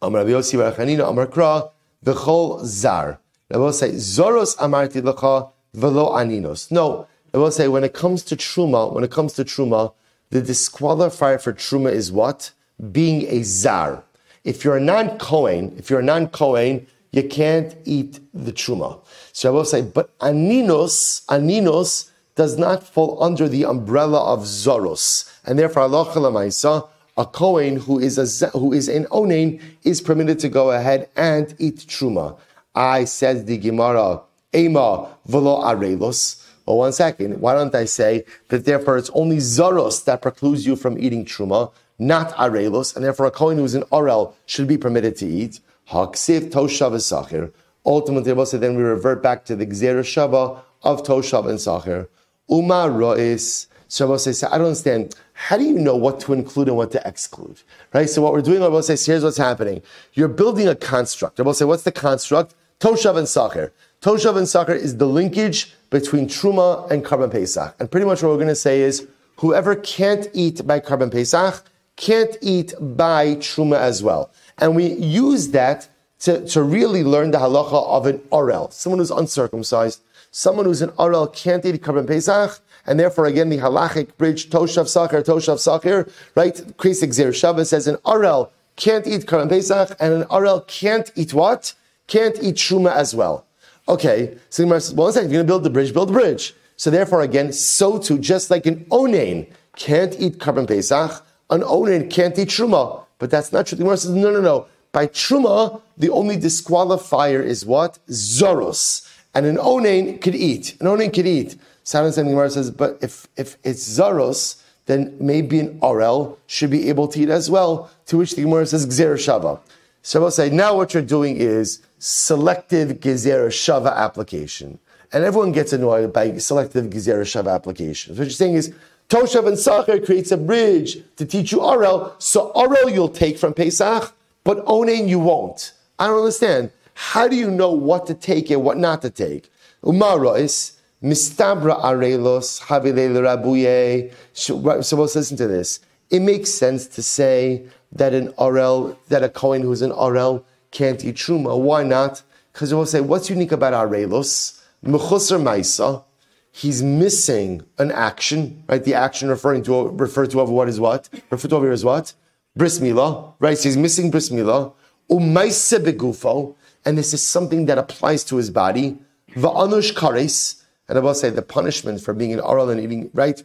Amar Yossi Bar Chanina Amar Kra v'chol zar. Rabbi say zoros amarti lecha v'lo aninos. No, Rabbi say when it comes to truma, when it comes to truma, the disqualifier for truma is what? Being a zar. If you're a non-Kohen, if you're a non-Kohen, you can't eat the truma. So I will say, but aninos, aninos does not fall under the umbrella of zoros, and therefore Allah a Kohen who is a who is an onain is permitted to go ahead and eat truma. I says the Gemara, ema velo arelos. Well, one second. Why don't I say that therefore it's only Zoros that precludes you from eating Truma, not Arelos, and therefore a Kohen who's in Orel should be permitted to eat. Haksiv Toshav. Ultimately, also then we revert back to the Gzera Shava of Toshav and Sachir. Uma Rois. So says, I don't understand. How do you know what to include and what to exclude? Right? So what we're doing, Rabbi says, here's what's happening. You're building a construct. Rabbi say, what's the construct? Toshav and Sachir. Toshav and Sachir is the linkage between Truma and Karban Pesach. And pretty much what we're going to say is whoever can't eat by Karban Pesach can't eat by Truma as well. And we use that to, to really learn the halacha of an Orel, someone who's uncircumcised. Someone who's an Aral can't eat Karban Pesach, and therefore, again, the halachic bridge, Toshav Sachir, Toshav Sachir, right? Krisik Zir Shabbat says an Aral can't eat Karban Pesach, and an Orel can't eat what? Can't eat Truma as well. Okay, so well, one second, you're going to build the bridge, build the bridge. So therefore, again, so too, just like an onain can't eat Karban Pesach, an onain can't eat Truma. But that's not true. The Gemara says, no, no, no. By Truma, the only disqualifier is what? Zoros. And an onain could eat. An onain could eat. Simon the Gemara says, but if, if it's Zoros, then maybe an Orel should be able to eat as well. To which the Gemara says, Gzer Shava. So I'll say, now what you're doing is selective Gezerah Shava application. And everyone gets annoyed by selective Gezerah Shava applications. What you're saying is, Toshav and Sacher creates a bridge to teach you Orel, so Orel you'll take from Pesach, but Onain you won't. I don't understand. How do you know what to take and what not to take? Umarois, mistabra arelos, havilele rabuye. So let's listen to this. It makes sense to say that an Orel, that a Kohen who's an Orel can't eat Truma. Why not? Because we'll say, what's unique about arelos? Mechusar Maisa, he's missing an action, right? The action referring to referred to over what is what? Referred to over here is what? Bris Milah, right? So he's missing Bris Milah. Um Umaisa begufo, and this is something that applies to his body. Va'anush kares, and I will say the punishment for being an oral and eating, right,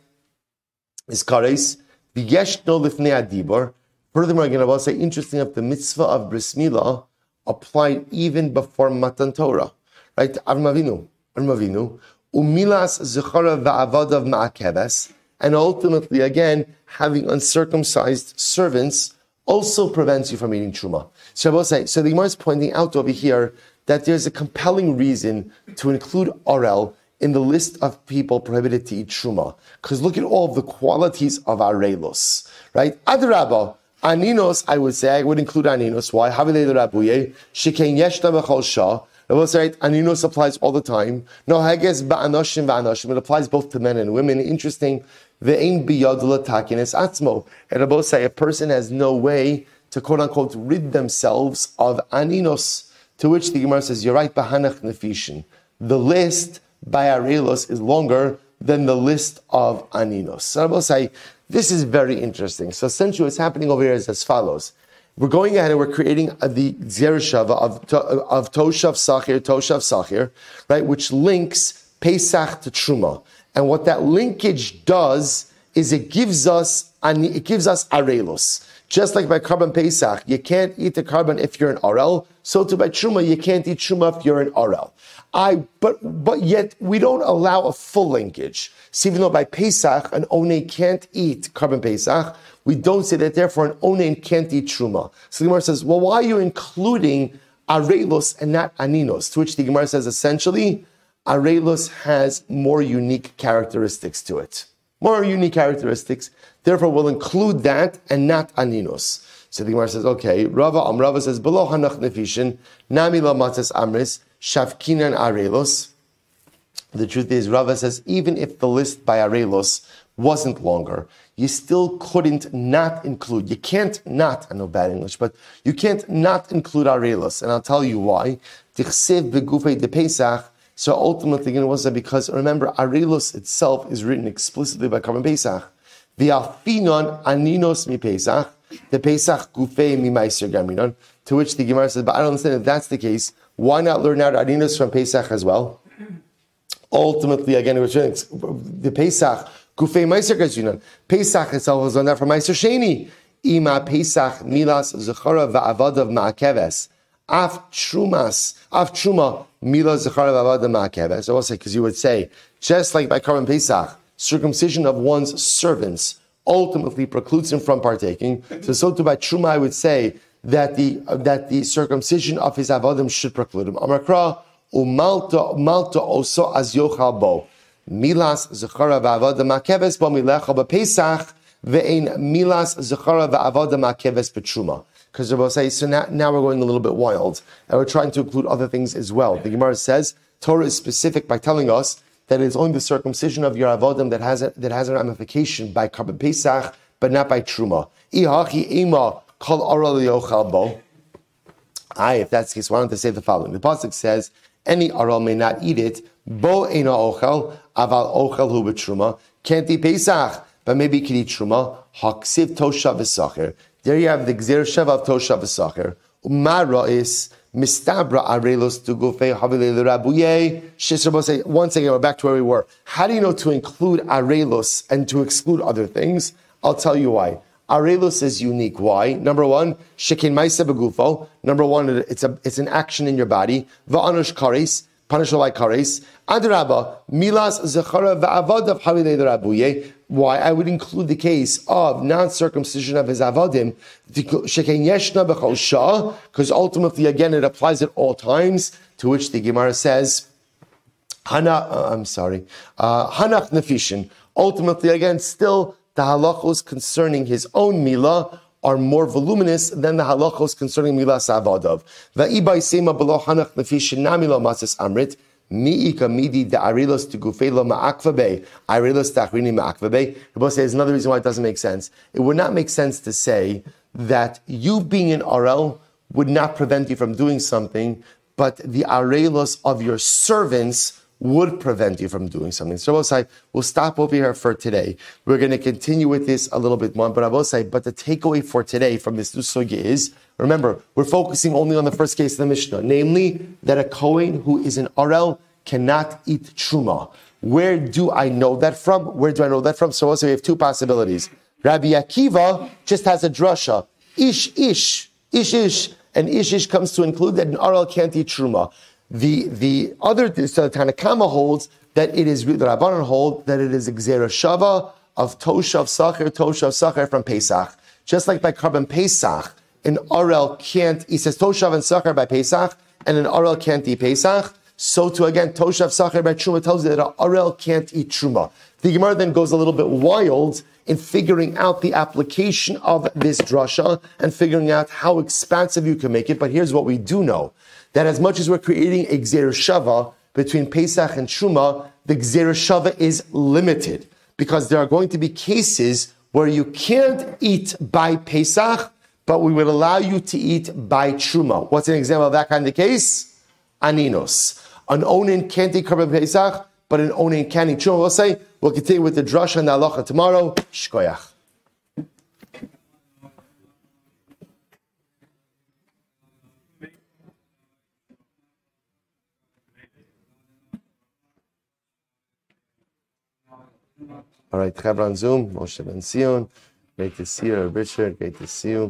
is kares. V'yesh no lifnei adibor. Furthermore, again, I will say, interesting enough, the mitzvah of bris milah applied even before Matan Torah, right? Avram Avinu, umilas zechara va'avadav ma'akeves, and ultimately, again, having uncircumcised servants also prevents you from eating truma. So I will say, so the Gemara is pointing out over here that there's a compelling reason to include Orel in the list of people prohibited to eat truma. Because look at all the qualities of arelos, right? Adrabah, aninos, I would say, I would include aninos. Why? Havilei rabuye, shikein yeshta b'chol shah. Say, aninos applies all the time. No hages ba'anoshim va'anoshim. It applies both to men and women. Interesting. Ve'ein biyadula takines atzmo. And I will say, a person has no way to quote unquote rid themselves of aninos. To which the Gemara says, you're right, bahanach nefishin. The list by Arelos is longer than the list of aninos. So I will say, this is very interesting. So essentially what's happening over here is as follows. We're going ahead and we're creating the Gzera Shava of, of Toshav Sachir, Toshav Sachir, right, which links Pesach to Truma. And what that linkage does is it gives us, and it gives us Arelos. Just like by Karban Pesach, you can't eat the Karban if you're an Arel. So to by Truma, you can't eat Truma if you're an Arel. I, but, but yet we don't allow a full linkage. So even though by Pesach, an One can't eat Karban Pesach, we don't say that therefore an One can't eat Truma. So the Gemara says, well, why are you including Arelos and not Aninos? To which the Gemara says essentially, Arelos has more unique characteristics to it. More unique characteristics. Therefore, we'll include that and not aninos. So the Gemara says, okay, Rava Am Rava says, below hanach nefishin, nami la matzas amris, shavkinan arelos. The truth is, Rava says, even if the list by arelos wasn't longer, you still couldn't not include. You can't not, I know bad English, but you can't not include arelos. And I'll tell you why. Tichsev begufei de Pesach, so ultimately, it was that because remember, Arelos itself is written explicitly by Karban Pesach. The Alfinon Aninos mi Pesach, the Pesach Gufei mi Meiser Gaminon. To which the Gemara says, but I don't understand if that's the case. Why not learn out Aninos from Pesach as well? Ultimately, again, it was written, the Pesach Gufei Meiser Gaminon. Pesach itself was on that from Meiser Sheni. Ima Pesach Milas Zechara Va'avadav Ma'akeves. Af Trumas, Af Truma Mila Zechar Ma'akeves. I will say, because you would say, just like by Karban Pesach, circumcision of one's servants ultimately precludes him from partaking. So, so too by Truma, I would say that the, that the circumcision of his avodim should preclude him. Amakra, umalta, malta oso az yochal bo. Milas zechara v'avodim ma'keves bo milecha b'pesach ve'ein milas zechara v'avodim ma'keves b'truma because will say, so now, now we're going a little bit wild, and we're trying to include other things as well. The Gemara says Torah is specific by telling us that it's only the circumcision of your avodim that has a, that has a ramification by Karban Pesach, but not by Truma. I, if that's the case, why don't they say the following? The pasuk says, "Any aral may not eat it. Bo ena ochel aval ochel hu truma. Can't eat Pesach, but maybe can eat truma. Haksiv tosha v'sacher. There you have the Gzer Sheva of Tosha V'Sacher. Umara is Mistabra Arelos to Gufei Havilei Rabuye. Shisrabo say, once again, we're back to where we were. How do you know to include Arelos and to exclude other things? I'll tell you why. Arelos is unique. Why? Number one, Shekin Maisa Begufo. Number one, it's, a, it's an action in your body. Va'anush Karis. Punish like kares. Adraba, milas zechara. Why I would include the case of non-circumcision of his avodim, sheken yeshna b'chol shah, because ultimately again it applies at all times. To which the Gemara says, Hana, uh, I'm sorry, uh, Hanach nefishin. Ultimately again, still the halachos concerning his own milah are more voluminous than the halachos concerning milas avadav. Va'ibay sema below hanach nefishin namilo masas amrit. Mi'ika midi de arilos to gufelo ma'akvabe, arilos tachrini ma'akvabe. Rabbi says another reason why it doesn't make sense. It would not make sense to say that you being an RL would not prevent you from doing something, but the arelos of your servants would prevent you from doing something. So Abosai, we'll stop over here for today. We're going to continue with this a little bit more, but Abosai, but the takeaway for today from this Sugya is, remember, we're focusing only on the first case of the Mishnah, namely that a Kohen who is an RL cannot eat Truma. Where do I know that from? Where do I know that from? So also we have two possibilities. Rabbi Akiva just has a drasha. Ish, ish, ish, ish. And ish, ish comes to include that an RL can't eat Truma. The the other so Tanakama holds that it is the Rabbanon hold that it is Gzera Shava of Toshav Sacher, Toshav Sacher from Pesach. Just like by Korban Pesach, an RL can't, he says Toshav and Sacher by Pesach, and an RL can't eat Pesach. So to again, Toshav Sacher by Truma tells you that an RL can't eat Truma. The Gemara then goes a little bit wild in figuring out the application of this drasha and figuring out how expansive you can make it. But here's what we do know that as much as we're creating a Shava between Pesach and Truma, the Gzer Shava is limited because there are going to be cases where you can't eat by Pesach, but we would allow you to eat by Truma. What's an example of that kind of case? Aninos. An Onin can't eat Korban Pesach, but an Onin can eat Truma. We'll say, we'll continue with the Drush and the Halacha tomorrow. Shkoyach. All right, Chevron Zoom, Moshe Ben Sion. Great to see you, Richard. Great to see you.